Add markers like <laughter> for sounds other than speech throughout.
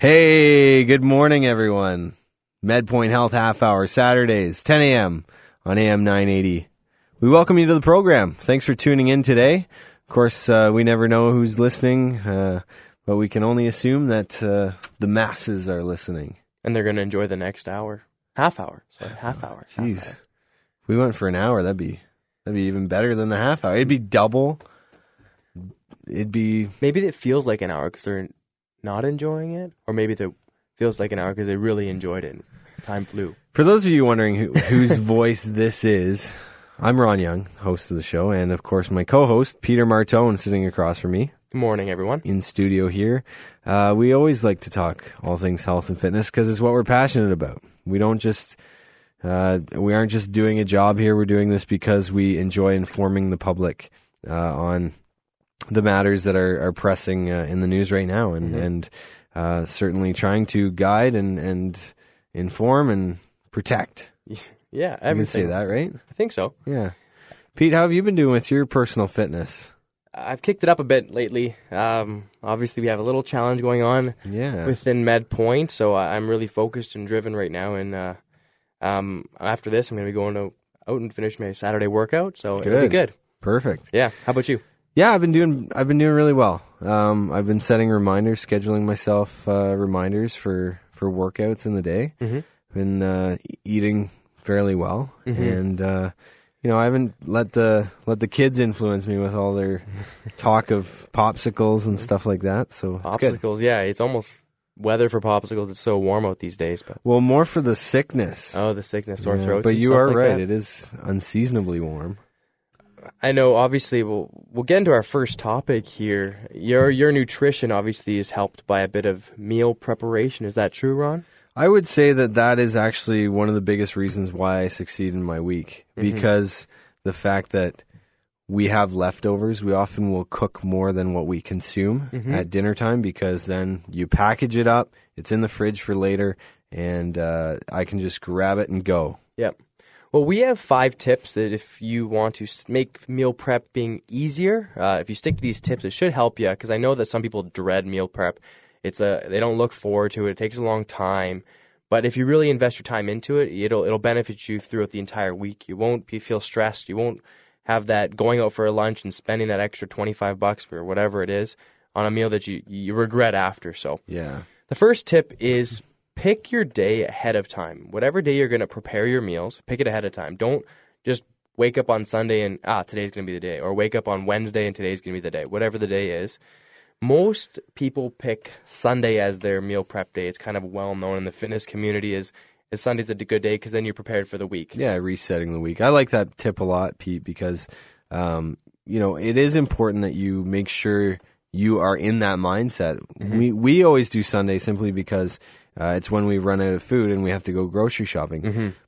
Hey, good morning, everyone. MedPoint Health Half Hour, Saturdays, 10 a.m. on AM 980. We welcome you to the program. Thanks for tuning in today. Of course, uh, we never know who's listening, uh, but we can only assume that uh, the masses are listening. And they're going to enjoy the next hour. Half hour. Sorry, half hour. half Jeez. hour. If we went for an hour, that'd be that'd be even better than the half hour. It'd be double. It'd be Maybe it feels like an hour because they're not enjoying it, or maybe it feels like an hour because they really enjoyed it. Time flew. For those of you wondering who, whose <laughs> voice this is, I'm Ron Young, host of the show, and of course my co-host Peter Martone sitting across from me Good morning, everyone. in studio here. Uh, we always like to talk all things health and fitness because it's what we're passionate about. We don't just uh, we aren't just doing a job here. We're doing this because we enjoy informing the public uh, on the matters that are, are pressing uh, in the news right now, and and uh, certainly trying to guide and and inform and protect. <laughs> Yeah, You can say that, right? I think so. Yeah. Pete, how have you been doing with your personal fitness? I've kicked it up a bit lately. Um, obviously, we have a little challenge going on Yeah. within MedPoint, so I'm really focused and driven right now. And uh, um, after this, I'm going to be going to, out and finish my Saturday workout, so it'll be Good. good. Perfect. Yeah. How about you? Yeah, I've been doing I've been doing really well. Um, I've been setting reminders, scheduling myself uh, reminders for for workouts in the day. Mhm. Been uh, eating fairly well, Mm-hmm. and uh, you know I haven't let the let the kids influence me with all their <laughs> talk of popsicles and stuff like that. So it's good. Popsicles. Yeah, it's almost weather for popsicles. It's so warm out these days, but Well, more for the sickness. oh, the sickness, sore Yeah, throats. but you are like right. that. It is unseasonably warm. I know. Obviously, we'll we'll get into our first topic here. Your your nutrition obviously is helped by a bit of meal preparation. Is that true, Ron? I would say that that is actually one of the biggest reasons why I succeed in my week because the fact that we have leftovers, we often will cook more than what we consume at dinner time because then you package it up, it's in the fridge for later, and uh, I can just grab it and go. Yep. Well, we have five tips that if you want to make meal prep being easier, uh, if you stick to these tips, it should help you. Because I know that some people dread meal prep. It's a they don't look forward to it. It takes a long time. But if you really invest your time into it, it'll it'll benefit you throughout the entire week. You won't be feel stressed. You won't have that going out for a lunch and spending that extra twenty five bucks for whatever it is on a meal that you you regret after. So Yeah. the first tip is pick your day ahead of time. Whatever day you're going to prepare your meals, pick it ahead of time. Don't just wake up on Sunday and ah, today's going to be the day, or wake up on Wednesday and today's going to be the day. Whatever the day is. Most people pick Sunday as their meal prep day. It's kind of well known in the fitness community as is Sunday's a good day because then you're prepared for the week. Yeah, resetting the week. I like that tip a lot, Pete, because um, you know it is important that you make sure you are in that mindset. We we always do Sunday simply because uh, it's when we run out of food and we have to go grocery shopping.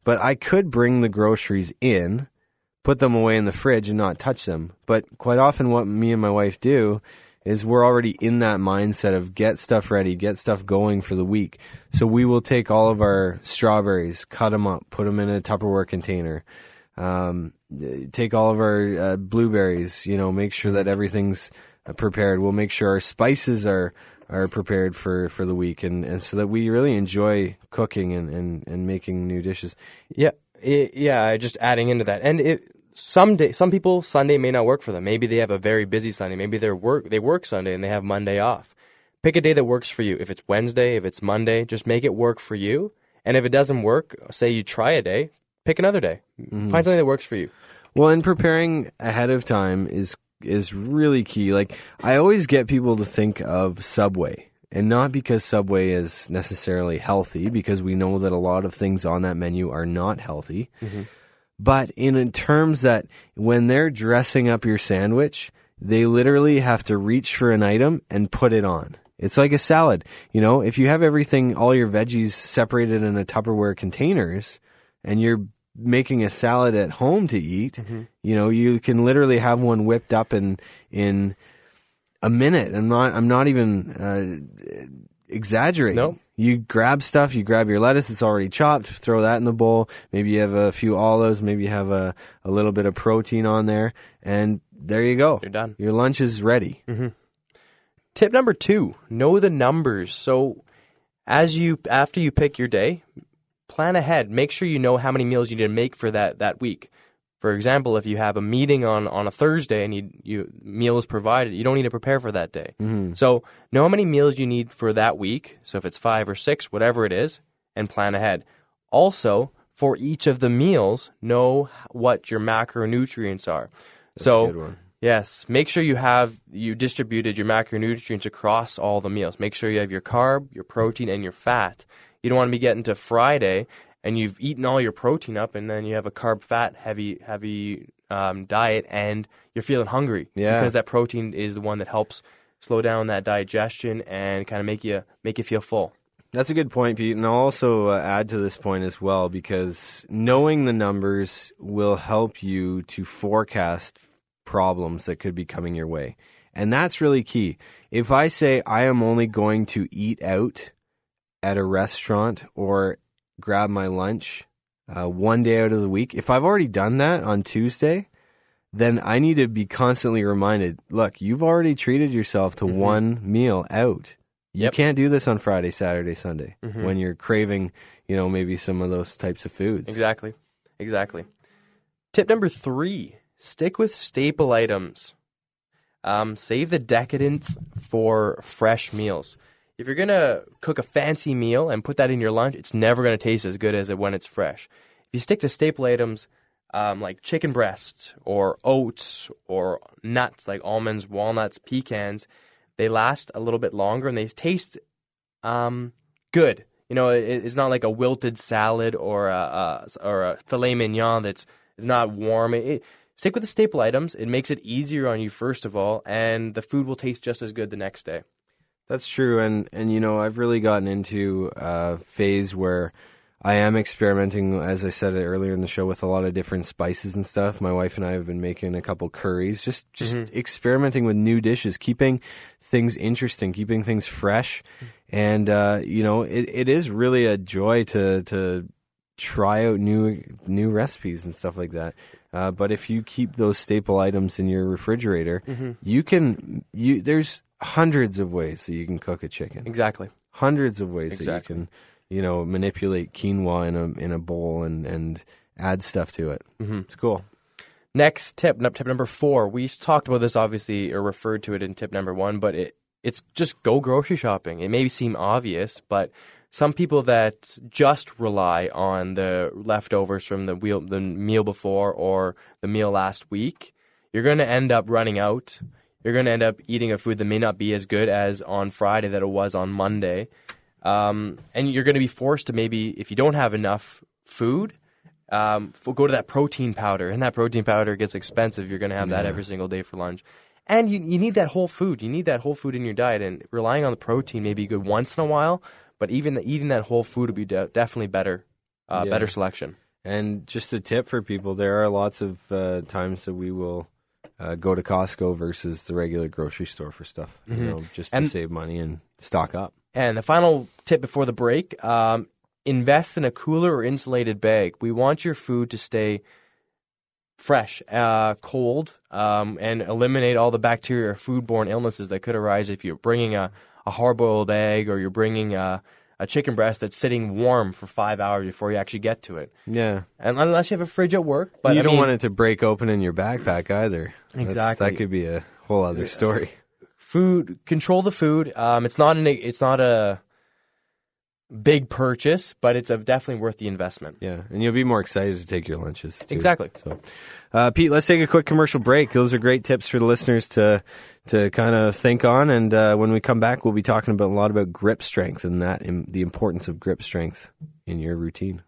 But I could bring the groceries in, put them away in the fridge, and not touch them. But quite often, what me and my wife do is we're already in that mindset of get stuff ready, get stuff going for the week. So we will take all of our strawberries, cut them up, put them in a Tupperware container. Um, take all of our uh, blueberries, you know, make sure that everything's uh, prepared. We'll make sure our spices are are prepared for, for the week, and, and so that we really enjoy cooking and, and, and making new dishes. Yeah, i yeah. Just adding into that, and it some day, some people Sunday may not work for them. Maybe they have a very busy Sunday. Maybe they work they work Sunday and they have Monday off. Pick a day that works for you. If it's Wednesday, if it's Monday, just make it work for you. And if it doesn't work, say you try a day, pick another day. Mm-hmm. Find something that works for you. Well, and preparing ahead of time is is really key. Like I always get people to think of Subway, and not because Subway is necessarily healthy, because we know that a lot of things on that menu are not healthy. Mm-hmm. But in, in terms that when they're dressing up your sandwich, they literally have to reach for an item and put it on. It's like a salad. You know, if you have everything, all your veggies separated in a Tupperware containers, and you're making a salad at home to eat, you know, you can literally have one whipped up in in a minute. I'm not. I'm not even uh, exaggerating. Nope. You grab stuff. You grab your lettuce. It's already chopped. Throw that in the bowl. Maybe you have a few olives. Maybe you have a a little bit of protein on there, and there you go. You're done. Your lunch is ready. Tip number two: know the numbers. So as you after you pick your day, plan ahead. Make sure you know how many meals you need to make for that that week. For example, if you have a meeting on, on a Thursday and you, you meal is provided, you don't need to prepare for that day. Mm-hmm. So know how many meals you need for that week. So if it's five or six, whatever it is, and plan ahead. Also, for each of the meals, know what your macronutrients are. That's so a good one. Yes, make sure you have you distributed your macronutrients across all the meals. Make sure you have your carb, your protein, and your fat. You don't want to be getting to Friday and you've eaten all your protein up, and then you have a carb fat heavy heavy um, diet, and you're feeling hungry. Yeah. because that protein is the one that helps slow down that digestion and kind of make you make you feel full. That's a good point, Pete. And I'll also uh, add to this point as well because knowing the numbers will help you to forecast problems that could be coming your way. And that's really key. If I say I am only going to eat out at a restaurant or grab my lunch uh, one day out of the week, if I've already done that on Tuesday, then I need to be constantly reminded look, you've already treated yourself to one meal out. You can't do this on Friday, Saturday, Sunday Mhm. when you're craving, you know, maybe some of those types of foods. Exactly, exactly. Tip number three: stick with staple items. Um, save the decadence for fresh meals. If you're gonna cook a fancy meal and put that in your lunch, it's never gonna taste as good as it when it's fresh. If you stick to staple items um, like chicken breast or oats or nuts like almonds, walnuts, pecans, they last a little bit longer and they taste um, good. You know, it, it's not like a wilted salad or a, a or a filet mignon that's not warm. It, it- stick with the staple items. It makes it easier on you first of all, and the food will taste just as good the next day. That's true, and and you know I've really gotten into a phase where I am experimenting, as I said earlier in the show, with a lot of different spices and stuff. My wife and I have been making a couple curries, just just experimenting with new dishes, keeping things interesting, keeping things fresh, and uh, you know it, it is really a joy to to try out new new recipes and stuff like that. Uh, but if you keep those staple items in your refrigerator, you can you there's hundreds of ways that you can cook a chicken. Exactly. Hundreds of ways Exactly. that you can you know manipulate quinoa in a in a bowl and and add stuff to it. Mm-hmm. It's cool. Next tip, tip number four. We talked about this obviously, or referred to it in tip number one, but it it's just go grocery shopping. It may seem obvious, but some people that just rely on the leftovers from the wheel, the meal before or the meal last week, you're going to end up running out. You're going to end up eating a food that may not be as good as on Friday that it was on Monday, um, and you're going to be forced to maybe if you don't have enough food um, go to that protein powder, and that protein powder gets expensive. You're going to have that every single day for lunch, and you you need that whole food. You need that whole food in your diet, and relying on the protein may be good once in a while, but even the, eating that whole food would be de- definitely better, uh, Yeah. better selection. And just a tip for people: there are lots of uh, times that we will. Uh, go to Costco versus the regular grocery store for stuff, you know, just to And- save money and stock up. And the final tip before the break: um, invest in a cooler or insulated bag. We want your food to stay fresh, uh, cold, um, and eliminate all the bacteria or foodborne illnesses that could arise if you're bringing a, a hard-boiled egg or you're bringing a, a chicken breast that's sitting warm for five hours before you actually get to it. Yeah, And unless you have a fridge at work, but you I don't mean, want it to break open in your backpack either. That's- Exactly. that could be a whole other story. food control the food. Um, it's not an it's not a big purchase, but it's a, definitely worth the investment. Yeah, and you'll be more excited to take your lunches. Too. Exactly. So, uh, Pete, let's take a quick commercial break. Those are great tips for the listeners to to kind of think on. And uh, when we come back, we'll be talking about a lot about grip strength and that im- the importance of grip strength in your routine.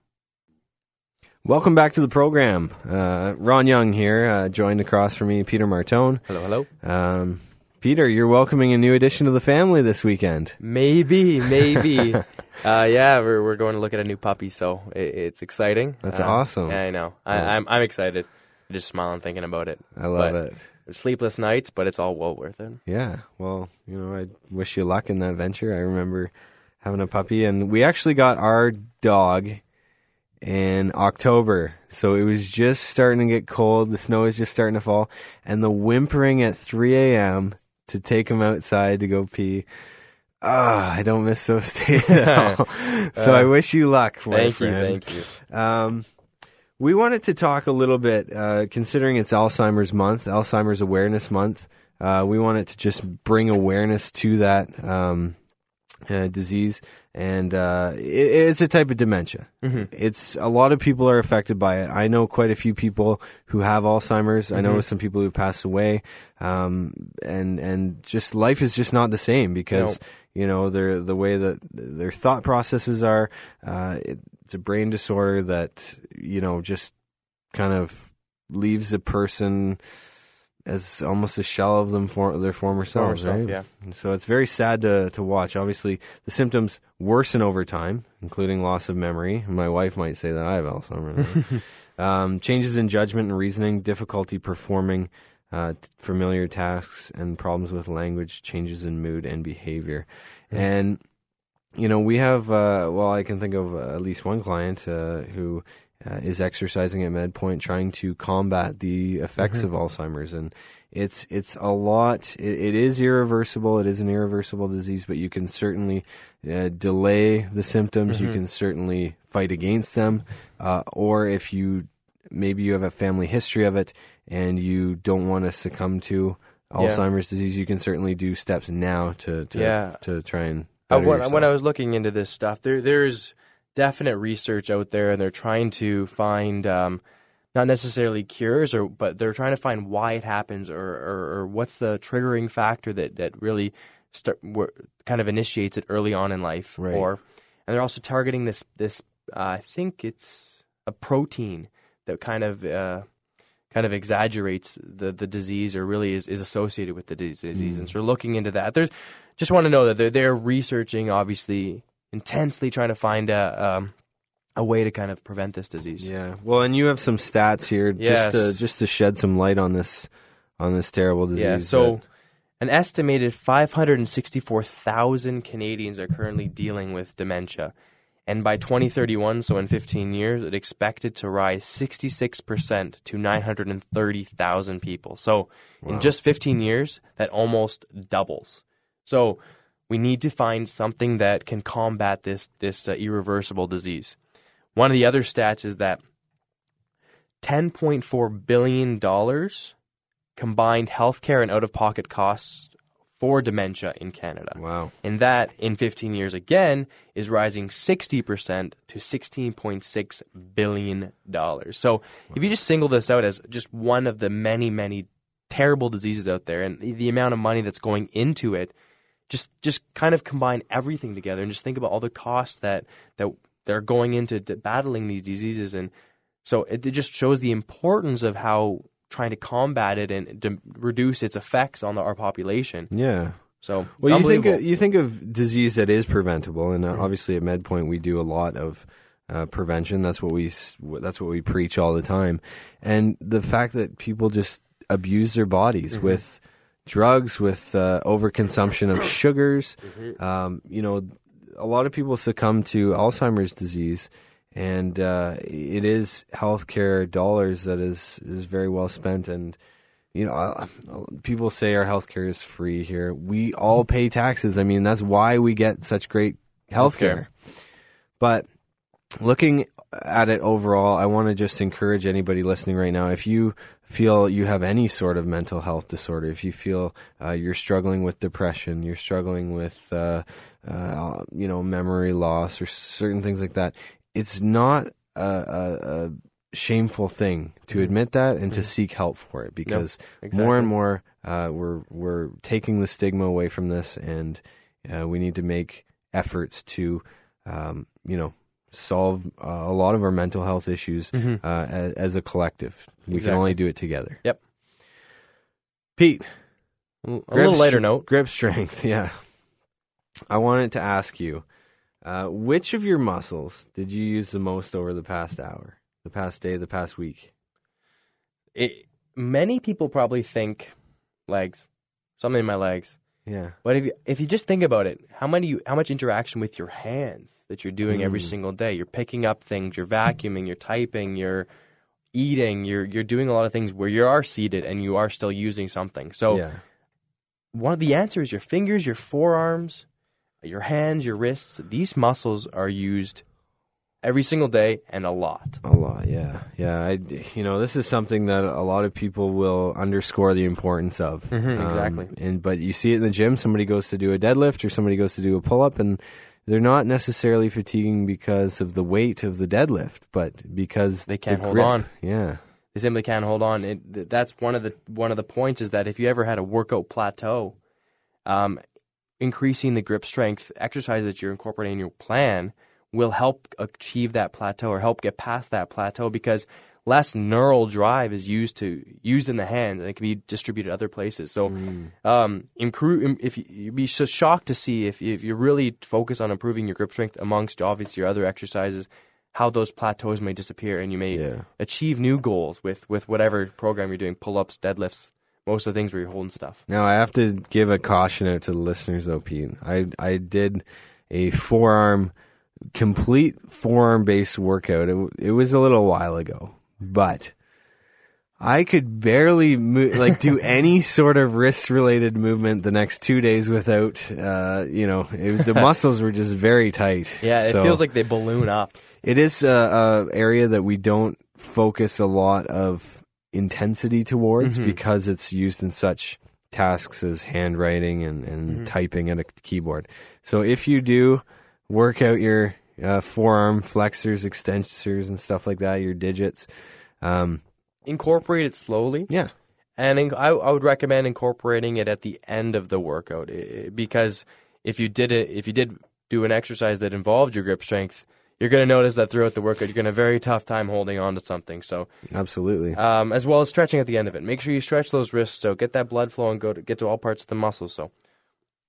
Welcome back to the program. Uh, Ron Young here, uh, joined across from me, Peter Martone. Hello, hello. Um, Peter, you're welcoming a new addition to the family this weekend. Maybe, maybe. <laughs> uh, yeah, we're we're going to look at a new puppy, so it, it's exciting. That's Um, awesome. Yeah, I know. I, Yeah. I'm I'm excited. I'm just smiling thinking about it. I love But- it. Sleepless nights, but it's all well worth it. Yeah. Well, you know, I wish you luck in that venture. I remember having a puppy, and we actually got our dog in October. So it was just starting to get cold. The snow was just starting to fall, and the whimpering at 3 a.m. to take him outside to go pee. Ah, I don't miss those <laughs> days at <laughs> all. so I wish you luck, my Thank you, thank you. Um, we wanted to talk a little bit, uh, considering it's Alzheimer's Month, Alzheimer's Awareness Month. Uh, we wanted to just bring awareness to that um, uh, disease, and uh, it, it's a type of dementia. It's a lot of people are affected by it. I know quite a few people who have Alzheimer's. I know some people who passed away, um, and and just life is just not the same because you know their the way that their thought processes are. Uh, it, it's a brain disorder that you know just kind of leaves a person as almost a shell of them for their former Former selves, self, right? yeah. So it's very sad to to watch. Obviously, the symptoms worsen over time, including loss of memory. My wife might say that I have Alzheimer's. <laughs> um, changes in judgment and reasoning, difficulty performing uh, familiar tasks, and problems with language, changes in mood and behavior. And you know, we have. Uh, well, I can think of uh, at least one client uh, who. Uh, is exercising at MedPoint, trying to combat the effects of Alzheimer's, and it's it's a lot. It, it is irreversible. It is an irreversible disease, but you can certainly uh, delay the symptoms. You can certainly fight against them, uh, or if you maybe you have a family history of it and you don't want to succumb to Alzheimer's disease, you can certainly do steps now to to, Yeah. to try and. When, when I was looking into this stuff, there there's definite research out there, and they're trying to find um, not necessarily cures, or but they're trying to find why it happens, or or, or what's the triggering factor that that really start kind of initiates it early on in life, Right. or and they're also targeting this this uh, I think it's a protein that kind of. Uh, kind of exaggerates the, the disease or really is, is associated with the disease. And so we're looking into that. There's just want to know that they're, they're researching, obviously, intensely trying to find a, um, a way to kind of prevent this disease. Yeah. Well, and you have some stats here just to just to shed some light on this on this terrible disease. Yeah, so that- an estimated 564,000 Canadians are currently dealing with dementia. And by 2031, so in 15 years, it's expected to rise 66% to 930,000 people. So in just 15 years, that almost doubles. So we need to find something that can combat this this uh, irreversible disease. One of the other stats is that 10.4 billion dollars combined healthcare and out of pocket costs for dementia in Canada. wow. And that in 15 years again is rising 60% to 16.6 billion dollars. So if you just single this out as just one of the many many terrible diseases out there and the, the amount of money that's going into it just just kind of combine everything together and just think about all the costs that that they're going into battling these diseases and so it, it just shows the importance of how trying to combat it and reduce its effects on the, our population. Yeah. So Well, you think of, you think of disease that is preventable, and uh, obviously at MedPoint we do a lot of uh, prevention. That's what we that's what we preach all the time. And the fact that people just abuse their bodies with drugs, with uh, overconsumption of <clears throat> sugars, um, you know, a lot of people succumb to Alzheimer's disease. And uh, it is healthcare dollars that is, is very well spent, and you know, uh, people say our healthcare is free here. We all <laughs> pay taxes. I mean, that's why we get such great healthcare. But looking at it overall, I want to just encourage anybody listening right now if you feel you have any sort of mental health disorder, if you feel uh, you're struggling with depression, you're struggling with, uh, uh, you know, memory loss or certain things like that, it's not a, a, a shameful thing to admit that and to seek help for it because more and more uh, we're we're taking the stigma away from this and uh, we need to make efforts to um, you know solve uh, a lot of our mental health issues uh, as, as a collective. We can only do it together. Yep. Pete, a little grip lighter str- note. Grip strength, <laughs> yeah. I wanted to ask you, uh, which of your muscles did you use the most over the past hour, the past day, the past week? It, many people probably think legs, something in my legs. Yeah. But if you, if you just think about it, how many how much interaction with your hands that you're doing every Mm. single day? You're picking up things, you're vacuuming, you're typing, you're eating, you're you're doing a lot of things where you are seated and you are still using something. So yeah. one of the answers your fingers, your forearms, your hands, your wrists, these muscles are used every single day and a lot. A lot, yeah, yeah. I, you know, this is something that a lot of people will underscore the importance of. Mhm, exactly. and but you see it in the gym. Somebody goes to do a deadlift, or somebody goes to do a pull up, and they're not necessarily fatiguing because of the weight of the deadlift, but because They can't the hold grip. on. Yeah, They simply can't hold on. It, th- that's one of the one of the points is that if you ever had a workout plateau, um, increasing the grip strength exercise that you're incorporating in your plan will help achieve that plateau or help get past that plateau because less neural drive is used to used in the hand and it can be distributed other places. So, um, improve if you, you'd be so shocked to see if if you really focus on improving your grip strength amongst obviously your other exercises, how those plateaus may disappear and you may Yeah. achieve new goals with with whatever program you're doing, pull ups, deadlifts, most of the things where you're holding stuff. Now I have to give a caution out to the listeners though, Pete. I I did a forearm complete forearm based workout. It, it was a little while ago, but I could barely like do <laughs> any sort of wrist related movement the next two days without, uh, you know, it was, the <laughs> muscles were just very tight. Yeah, it So- feels like they balloon up. it is a, a area that we don't focus a lot of intensity towards Mhm. because it's used in such tasks as handwriting and, and Mhm. typing at a keyboard. So if you do work out your uh, forearm flexors, extensors, and stuff like that, your digits, um, Incorporate it slowly. yeah, And in, I, I would recommend incorporating it at the end of the workout because if you did it, if you did do an exercise that involved your grip strength, you're going to notice that throughout the workout you're going to have a very tough time holding on to something. So, absolutely. um, as well as stretching at the end of it, make sure you stretch those wrists so get that blood flow and go to, get to all parts of the muscle. So,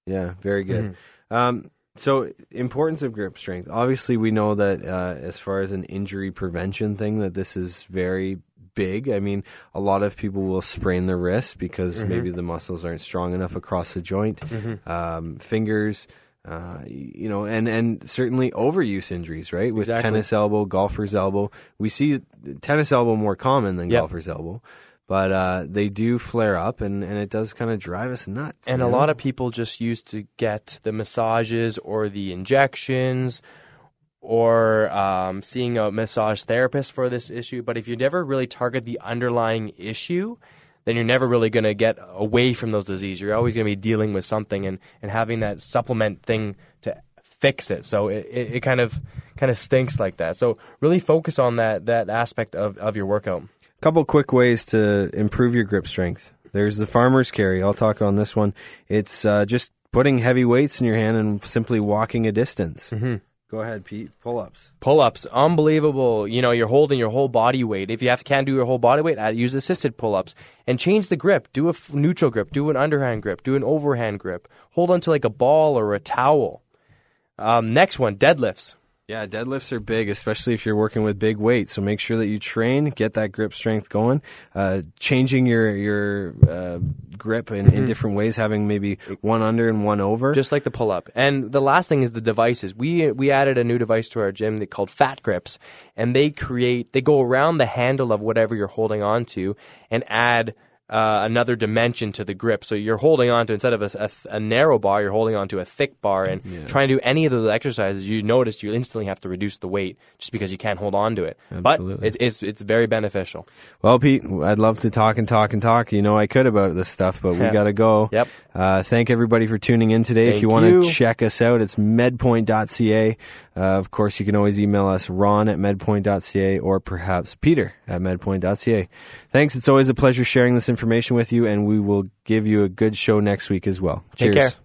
Yeah, very good. Mhm. Um, so importance of grip strength. Obviously, we know that uh, as far as an injury prevention thing, that this is very big. I mean, a lot of people will sprain their wrists because Mhm. maybe the muscles aren't strong enough across the joint. Um, fingers. Uh, you know, and, and certainly overuse injuries, right? With Exactly. tennis elbow, golfer's elbow. We see tennis elbow more common than Yep. golfer's elbow, but uh, they do flare up, and, and it does kind of drive us nuts. and a lot of people just used to get the massages or the injections or um, seeing a massage therapist for this issue. But if you never really target the underlying issue, then you're never really going to get away from those diseases. You're always going to be dealing with something and, and having that supplement thing to fix it. So it, it, it kind of kind of stinks like that. So really focus on that that aspect of, of your workout. Couple quick ways to improve your grip strength. There's the farmer's carry. I'll talk on this one. It's uh, just putting heavy weights in your hand and simply walking a distance. Mm-hmm. Go ahead, Pete. Pull ups. Pull ups, unbelievable. You know, you're holding your whole body weight. If you have, can't do your whole body weight, use assisted pull ups and change the grip. Do a f- neutral grip, do an underhand grip, do an overhand grip. Hold onto like a ball or a towel. Um, next one, deadlifts. Yeah, deadlifts are big, especially if you're working with big weights. So make sure that you train, get that grip strength going. Uh, changing your your uh, grip in, in different ways, having maybe one under and one over. just like the pull up. And the last thing is the devices. We we added a new device to our gym that called Fat Grips, and they create they go around the handle of whatever you're holding on to and add. Uh, another dimension to the grip, so you're holding on to instead of a, a, a narrow bar, you're holding on to a thick bar, and trying to do any of those exercises. You notice you instantly have to reduce the weight just because you can't hold on to it. Absolutely. But it's it's it's very beneficial. Well, Pete, I'd love to talk and talk and talk. You know, I could about this stuff, but we got to go. Yep. Uh, thank everybody for tuning in today. if Thank you want to check us out, it's medpoint.ca. Uh, of course, you can always email us ron at medpoint.ca or perhaps peter at medpoint.ca. Thanks. It's always a pleasure sharing this information with you, and we will give you a good show next week as well. Take Cheers. care.